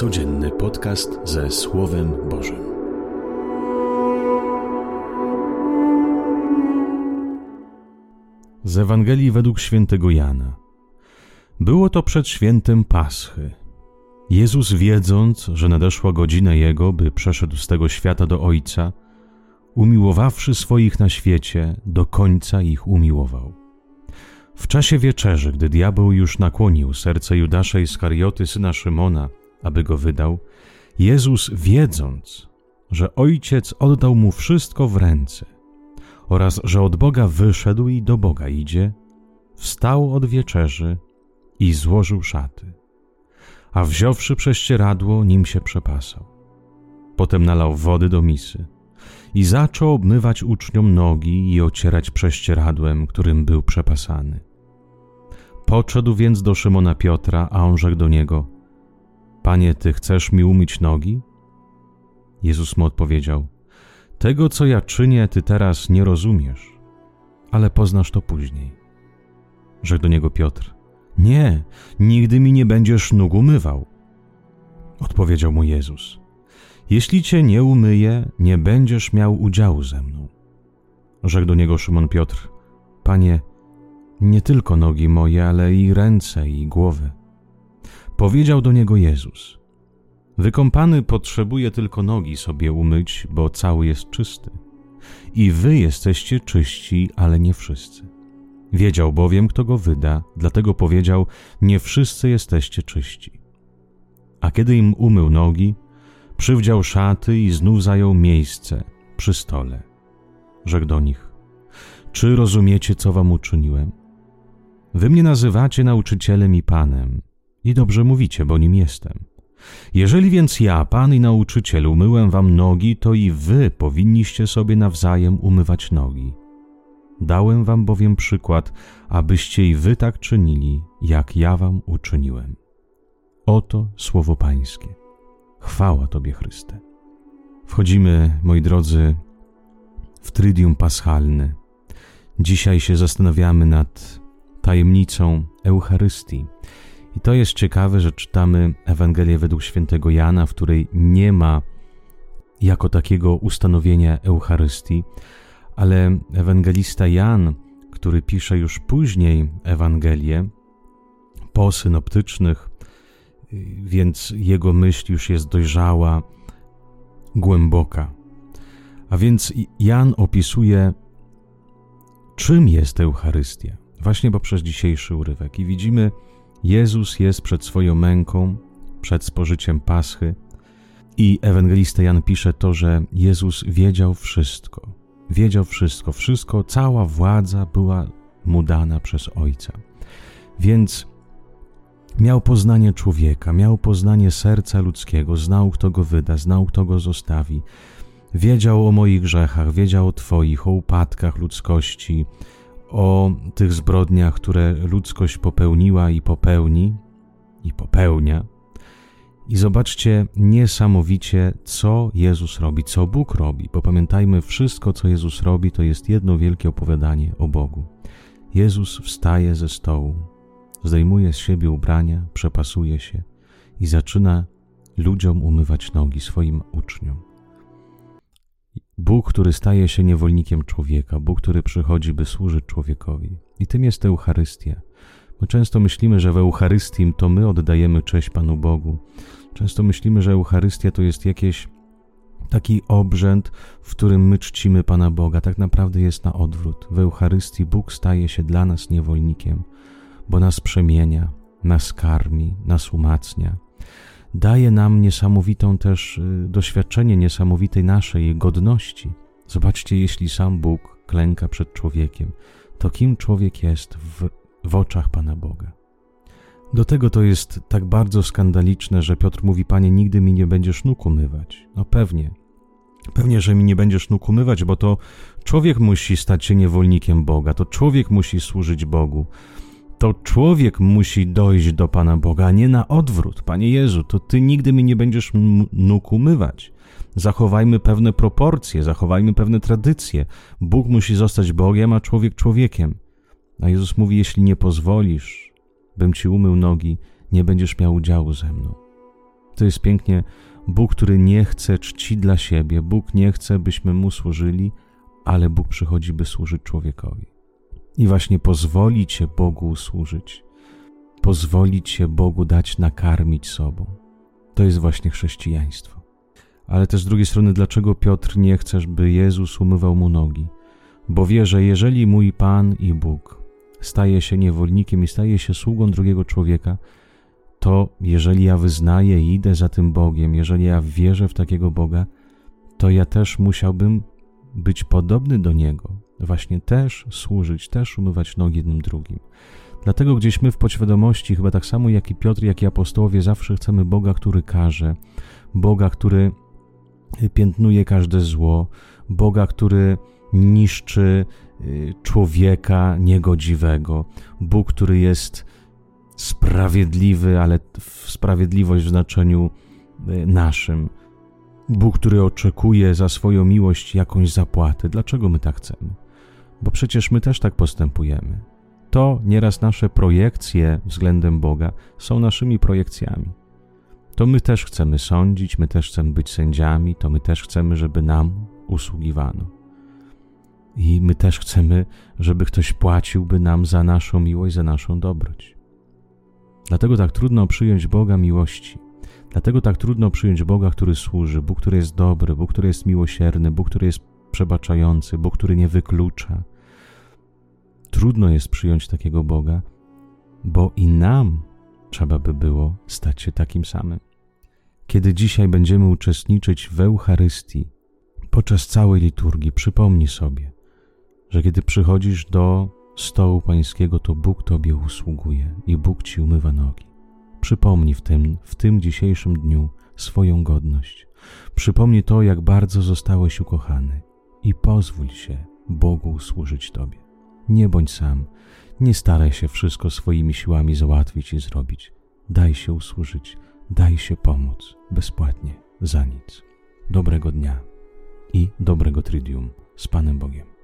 Codzienny podcast ze Słowem Bożym. Z Ewangelii według świętego Jana. Było to przed świętem Paschy. Jezus, wiedząc, że nadeszła godzina Jego, by przeszedł z tego świata do Ojca, umiłowawszy swoich na świecie, do końca ich umiłował. W czasie wieczerzy, gdy diabeł już nakłonił serce Judasza Iskarioty, syna Szymona, aby go wydał, Jezus, wiedząc, że Ojciec oddał mu wszystko w ręce oraz że od Boga wyszedł i do Boga idzie, wstał od wieczerzy i złożył szaty, a wziąwszy prześcieradło, nim się przepasał. Potem nalał wody do misy i zaczął obmywać uczniom nogi i ocierać prześcieradłem, którym był przepasany. Podszedł więc do Szymona Piotra, a on rzekł do niego: Panie, ty chcesz mi umyć nogi? Jezus mu odpowiedział: Tego, co ja czynię, ty teraz nie rozumiesz, ale poznasz to później. Rzekł do niego Piotr: Nie, nigdy mi nie będziesz nóg umywał. Odpowiedział mu Jezus: Jeśli cię nie umyję, nie będziesz miał udziału ze mną. Rzekł do niego Szymon Piotr: Panie, nie tylko nogi moje, ale i ręce i głowę. Powiedział do niego Jezus: Wykąpany potrzebuje tylko nogi sobie umyć, bo cały jest czysty. I wy jesteście czyści, ale nie wszyscy. Wiedział bowiem, kto go wyda, dlatego powiedział: Nie wszyscy jesteście czyści. A kiedy im umył nogi, przywdział szaty i znów zajął miejsce przy stole. Rzekł do nich: Czy rozumiecie, co wam uczyniłem? Wy mnie nazywacie nauczycielem i panem, i dobrze mówicie, bo nim jestem. Jeżeli więc ja, pan i nauczyciel, umyłem wam nogi, to i wy powinniście sobie nawzajem umywać nogi. Dałem wam bowiem przykład, abyście i wy tak czynili, jak ja wam uczyniłem. Oto słowo Pańskie. Chwała Tobie, Chryste. Wchodzimy, moi drodzy, w Trydium Paschalne. Dzisiaj się zastanawiamy nad tajemnicą Eucharystii. I to jest ciekawe, że czytamy Ewangelię według świętego Jana, w której nie ma jako takiego ustanowienia Eucharystii, ale ewangelista Jan, który pisze już później Ewangelię, po synoptycznych, więc jego myśl już jest dojrzała, głęboka. A więc Jan opisuje, czym jest Eucharystia, właśnie poprzez dzisiejszy urywek. I widzimy, Jezus jest przed swoją męką, przed spożyciem Paschy, i ewangelista Jan pisze to, że Jezus wiedział wszystko. Wiedział wszystko, wszystko, cała władza była mu dana przez Ojca. Więc miał poznanie człowieka, miał poznanie serca ludzkiego, znał, kto go wyda, znał, kto go zostawi. Wiedział o moich grzechach, wiedział o Twoich, o upadkach ludzkości, o tych zbrodniach, które ludzkość popełniła i popełni, i popełnia. I zobaczcie niesamowicie, co Jezus robi, co Bóg robi, bo pamiętajmy, wszystko, co Jezus robi, to jest jedno wielkie opowiadanie o Bogu. Jezus wstaje ze stołu, zdejmuje z siebie ubrania, przepasuje się i zaczyna ludziom umywać nogi swoim uczniom. Bóg, który staje się niewolnikiem człowieka, Bóg, który przychodzi, by służyć człowiekowi. I tym jest Eucharystia. My często myślimy, że w Eucharystii to my oddajemy cześć Panu Bogu. Często myślimy, że Eucharystia to jest jakieś taki obrzęd, w którym my czcimy Pana Boga. Tak naprawdę jest na odwrót. W Eucharystii Bóg staje się dla nas niewolnikiem, bo nas przemienia, nas karmi, nas umacnia. Daje nam niesamowitą też y, doświadczenie niesamowitej naszej godności. Zobaczcie, jeśli sam Bóg klęka przed człowiekiem, to kim człowiek jest w, w oczach Pana Boga. Do tego to jest tak bardzo skandaliczne, że Piotr mówi: Panie, nigdy mi nie będziesz nóg umywać. No pewnie, pewnie, że mi nie będziesz nóg umywać, bo to człowiek musi stać się niewolnikiem Boga, to człowiek musi służyć Bogu. To człowiek musi dojść do Pana Boga, a nie na odwrót. Panie Jezu, to Ty nigdy mi nie będziesz nóg umywać. Zachowajmy pewne proporcje, zachowajmy pewne tradycje. Bóg musi zostać Bogiem, a człowiek człowiekiem. A Jezus mówi: Jeśli nie pozwolisz, bym ci umył nogi, nie będziesz miał udziału ze mną. to jest pięknie Bóg, który nie chce czci dla siebie, Bóg nie chce, byśmy Mu służyli, ale Bóg przychodzi, by służyć człowiekowi. I właśnie pozwolić się Bogu służyć, pozwolić się Bogu dać nakarmić sobą. To jest właśnie chrześcijaństwo. Ale też z drugiej strony, dlaczego Piotr nie chce, by Jezus umywał mu nogi? Bo wie, że jeżeli mój Pan i Bóg staje się niewolnikiem i staje się sługą drugiego człowieka, to jeżeli ja wyznaję i idę za tym Bogiem, jeżeli ja wierzę w takiego Boga, to ja też musiałbym być podobny do Niego, właśnie też służyć, też umywać nogi jednym drugim. Dlatego gdzieś my w podświadomości, chyba tak samo jak i Piotr, jak i apostołowie, zawsze chcemy Boga, który każe, Boga, który piętnuje każde zło, Boga, który niszczy y, człowieka niegodziwego, Bóg, który jest sprawiedliwy, ale sprawiedliwość w znaczeniu y, naszym. Bóg, który oczekuje za swoją miłość jakąś zapłatę. Dlaczego my tak chcemy? Bo przecież my też tak postępujemy. To nieraz nasze projekcje względem Boga są naszymi projekcjami. To my też chcemy sądzić, my też chcemy być sędziami, to my też chcemy, żeby nam usługiwano. I my też chcemy, żeby ktoś płaciłby nam za naszą miłość, za naszą dobroć. Dlatego tak trudno przyjąć Boga miłości. Dlatego tak trudno przyjąć Boga, który służy, Bóg, który jest dobry, Bóg, który jest miłosierny, Bóg, który jest przebaczający, Bóg, który nie wyklucza. Trudno jest przyjąć takiego Boga, bo i nam trzeba by było stać się takim samym. Kiedy dzisiaj będziemy uczestniczyć w Eucharystii, podczas całej liturgii, przypomnij sobie, że kiedy przychodzisz do stołu pańskiego, to Bóg Tobie usługuje i Bóg Ci umywa nogi. Przypomnij w tym, w tym dzisiejszym dniu swoją godność. Przypomnij to, jak bardzo zostałeś ukochany i pozwól się Bogu służyć Tobie. Nie bądź sam, nie staraj się wszystko swoimi siłami załatwić i zrobić. Daj się usłużyć, daj się pomóc bezpłatnie, za nic. Dobrego dnia i dobrego Tridium z Panem Bogiem.